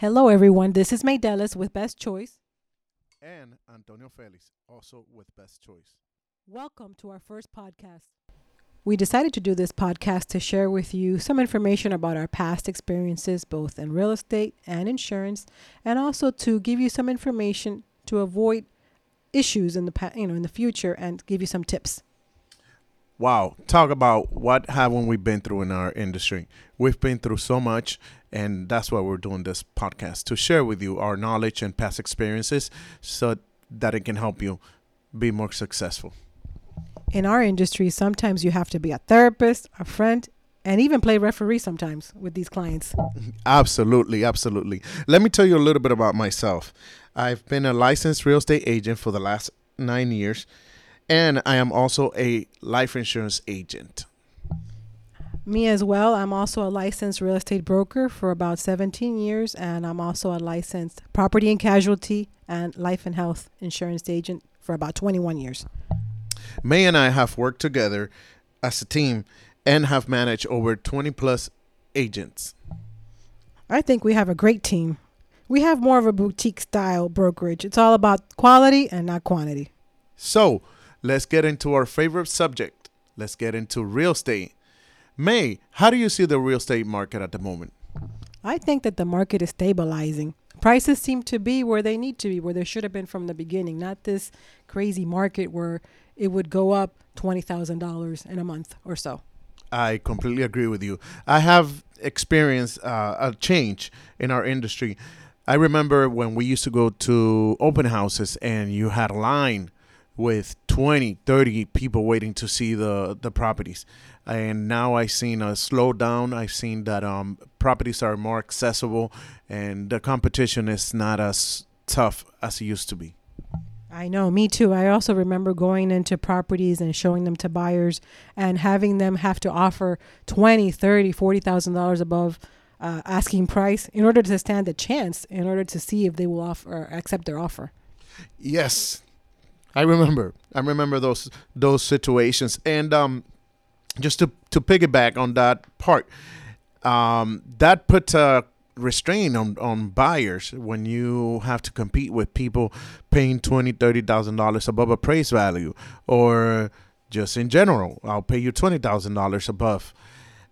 Hello, everyone. This is Maydelis with Best Choice. And Antonio Felix, also with Best Choice. Welcome to our first podcast. We decided to do this podcast to share with you some information about our past experiences, both in real estate and insurance, and also to give you some information to avoid issues in the pa- you know in the future and give you some tips. Wow, talk about what haven't we been through in our industry? We've been through so much, and that's why we're doing this podcast to share with you our knowledge and past experiences, so that it can help you be more successful. In our industry, sometimes you have to be a therapist, a friend, and even play referee sometimes with these clients. Absolutely, absolutely. Let me tell you a little bit about myself. I've been a licensed real estate agent for the last nine years and I am also a life insurance agent. Me as well. I'm also a licensed real estate broker for about 17 years, and I'm also a licensed property and casualty and life and health insurance agent for about 21 years. May and I have worked together as a team and have managed over 20 plus agents. I think we have a great team. We have more of a boutique style brokerage. It's all about quality and not quantity. So, let's get into our favorite subject. Let's get into real estate. May, how do you see the real estate market at the moment? I think that the market is stabilizing. Prices seem to be where they need to be, where they should have been from the beginning, not this crazy market where it would go up $20,000 in a month or so. I completely agree with you. I have experienced uh, a change in our industry. I remember when we used to go to open houses and you had a line with 20 30 people waiting to see the the properties and now i've seen a slowdown i've seen that um, properties are more accessible and the competition is not as tough as it used to be I know, me too. I also remember going into properties and showing them to buyers and having them have to offer 20, 30, 40,000 dollars above uh, asking price in order to stand a chance in order to see if they will offer accept their offer. Yes, I remember. I remember those those situations, and um, just to to piggyback on that part, um, that puts a restraint on on buyers when you have to compete with people paying twenty, thirty thousand dollars above appraised value, or just in general, I'll pay you twenty thousand dollars above.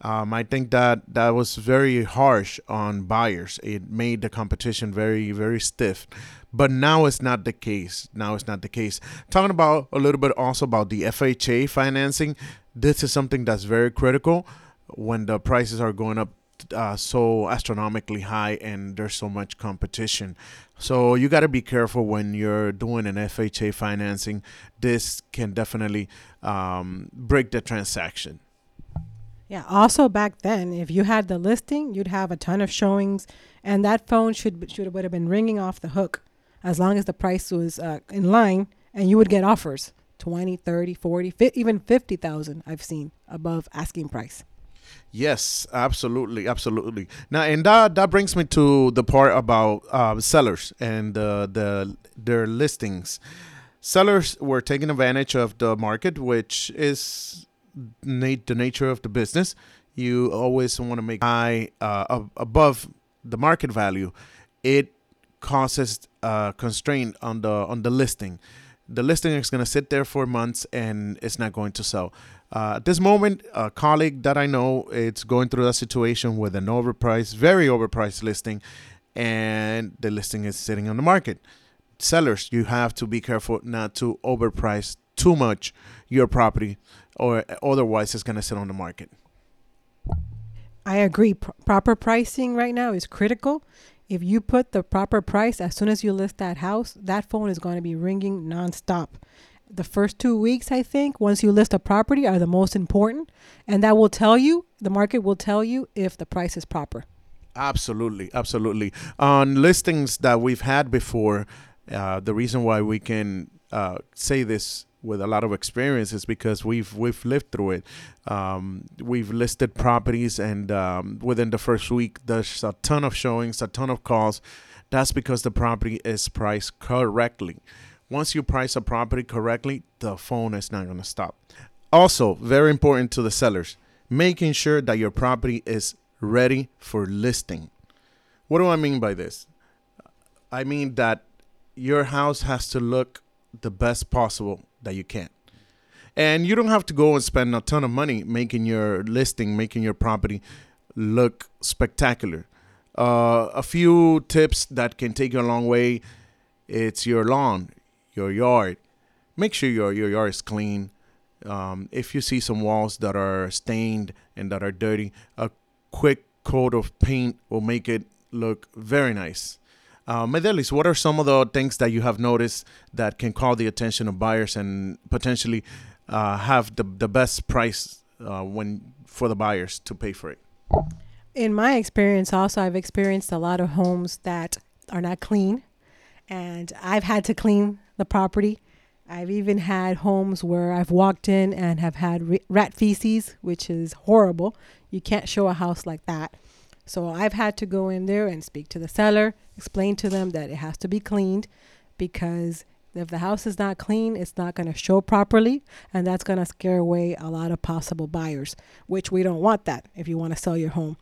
Um, I think that that was very harsh on buyers. It made the competition very, very stiff. But now it's not the case. Now it's not the case. Talking about a little bit also about the FHA financing, this is something that's very critical when the prices are going up uh, so astronomically high and there's so much competition. So you got to be careful when you're doing an FHA financing. This can definitely um, break the transaction. Yeah. Also, back then, if you had the listing, you'd have a ton of showings, and that phone should should would have been ringing off the hook as long as the price was uh, in line and you would get offers 20 30 40 50, even 50000 i've seen above asking price Yes, absolutely, absolutely. Now, and that that brings me to the part about uh, sellers and uh, the their listings. Sellers were taking advantage of the market, which is the nature of the business. You always want to make high uh, above the market value. It causes a constraint on the on the listing. The listing is going to sit there for months and it's not going to sell. Uh, at this moment, a colleague that I know it's going through a situation with an overpriced, very overpriced listing, and the listing is sitting on the market. Sellers, you have to be careful not to overprice too much your property, or otherwise it's going to sit on the market. I agree. Pro- proper pricing right now is critical if you put the proper price as soon as you list that house, that phone is going to be ringing nonstop. The first two weeks, I think, once you list a property, are the most important, and that will tell you the market will tell you if the price is proper. Absolutely, absolutely. On listings that we've had before, uh, the reason why we can uh, say this with a lot of experience is because we've we've lived through it. Um, we've listed properties, and um, within the first week, there's a ton of showings, a ton of calls. That's because the property is priced correctly. Once you price a property correctly, the phone is not going to stop. Also, very important to the sellers, making sure that your property is ready for listing. What do I mean by this? I mean that your house has to look the best possible that you can. And you don't have to go and spend a ton of money making your listing, making your property look spectacular. Uh, a few tips that can take you a long way it's your lawn, your yard. Make sure your, your yard is clean. Um, if you see some walls that are stained and that are dirty, a quick coat of paint will make it look very nice. Uh, Maydelis, what are some of the things that you have noticed that can call the attention of buyers and potentially uh, have the, the best price uh, when for the buyers to pay for it? In my experience, also, I've experienced a lot of homes that are not clean, and I've had to clean the property. I've even had homes where I've walked in and have had rat feces, which is horrible. You can't show a house like that. So I've had to go in there and speak to the seller, explain to them that it has to be cleaned because if the house is not clean, it's not going to show properly, and that's going to scare away a lot of possible buyers, which we don't want that if you want to sell your home.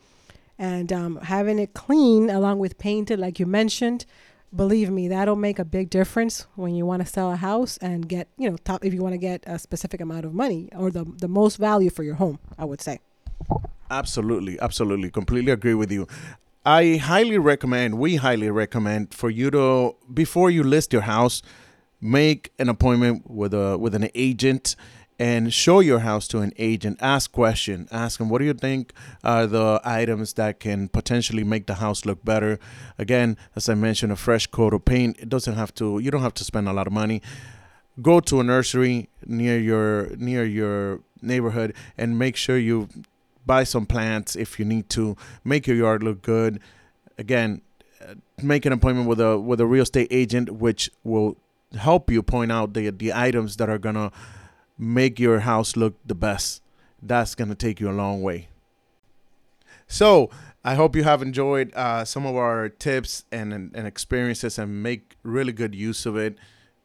And um, having it clean along with painted, like you mentioned, believe me, that'll make a big difference when you want to sell a house and get, you know, top if you want to get a specific amount of money or the the most value for your home, I would say. Absolutely, absolutely, completely agree with you. I highly recommend, we highly recommend for you to before you list your house, make an appointment with a with an agent and show your house to an agent. Ask question. Ask them what do you think are the items that can potentially make the house look better? Again as i mentioned a fresh coat of paint it doesn't have to you don't have to spend a lot of money. Go to a nursery near your near your neighborhood and make sure you buy some plants if you need to make your yard look good again make an appointment with a with a real estate agent which will help you point out the the items that are gonna make your house look the best. That's gonna take you a long way. So I hope you have enjoyed uh, some of our tips and, and, and experiences and make really good use of it.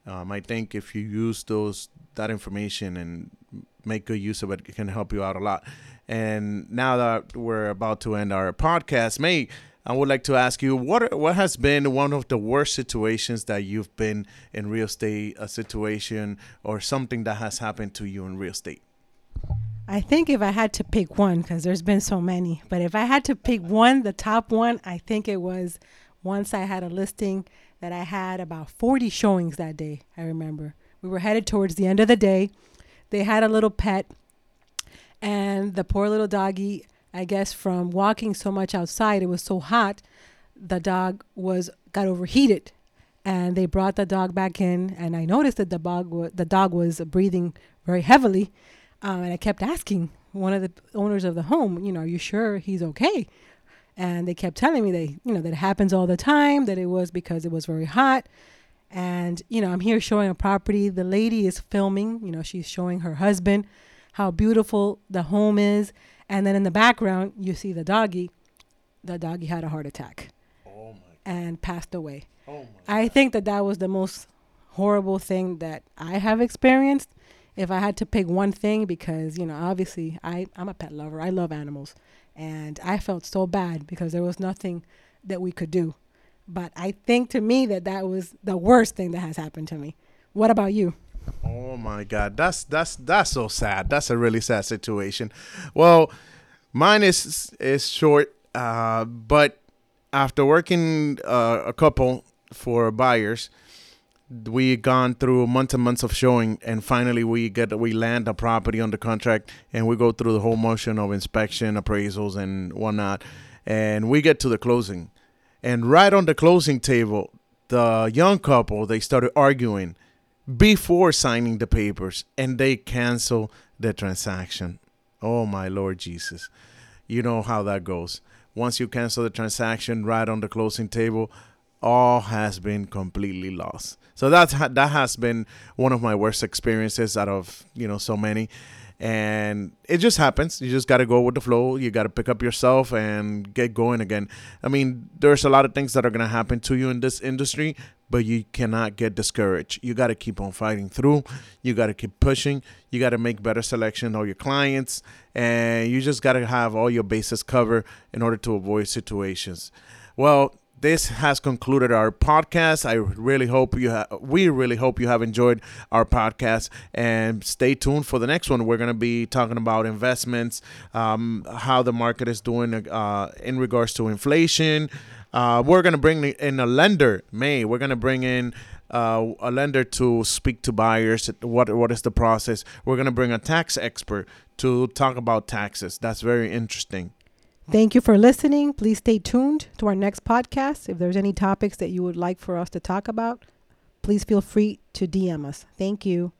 Um, I think if you use those that information and make good use of it, it can help you out a lot. And now that we're about to end our podcast, May I would like to ask you what what has been one of the worst situations that you've been in real estate, a situation or something that has happened to you in real estate. I think if I had to pick one, because there's been so many, but if I had to pick one, the top one, I think it was once I had a listing that I had about 40 showings that day. I remember we were headed towards the end of the day. They had a little pet, and the poor little doggy I guess from walking so much outside, it was so hot, the dog was got overheated, and they brought the dog back in, and I noticed that the dog the dog was breathing very heavily, um, and I kept asking one of the owners of the home, you know, are you sure he's okay? And they kept telling me they, you know, that it happens all the time, that it was because it was very hot. And, you know, I'm here showing a property. The lady is filming, you know, she's showing her husband how beautiful the home is and then in the background, you see the doggy. The doggy had a heart attack oh and passed away. Oh I think that that was the most horrible thing that I have experienced. If I had to pick one thing, because, you know, obviously I, I'm a pet lover, I love animals. And I felt so bad because there was nothing that we could do. But I think to me that that was the worst thing that has happened to me. What about you? Oh my God, that's that's that's so sad. That's a really sad situation. Well, mine is is short, uh, but after working uh, a couple for buyers, we gone through months and months of showing, and finally we get we land a property under contract, and we go through the whole motion of inspection, appraisals, and whatnot, and we get to the closing, and right on the closing table, the young couple they started arguing before signing the papers and they cancel the transaction. Oh my Lord Jesus. You know how that goes. Once you cancel the transaction right on the closing table, all has been completely lost. So that's that has been one of my worst experiences out of, you know, so many and it just happens. You just got to go with the flow. You got to pick up yourself and get going again. I mean, there's a lot of things that are going to happen to you in this industry, but you cannot get discouraged. You got to keep on fighting through. You got to keep pushing. You got to make better selection of your clients, and you just got to have all your bases covered in order to avoid situations. Well, this has concluded our podcast. I really hope you ha- we really hope you have enjoyed our podcast and stay tuned for the next one. We're going to be talking about investments, um, how the market is doing uh, in regards to inflation. Uh, we're going to bring in a lender, May. We're going to bring in uh, a lender to speak to buyers. What what is the process? We're going to bring a tax expert to talk about taxes. That's very interesting. Thank you for listening. Please stay tuned to our next podcast. If there's any topics that you would like for us to talk about, please feel free to DM us. Thank you.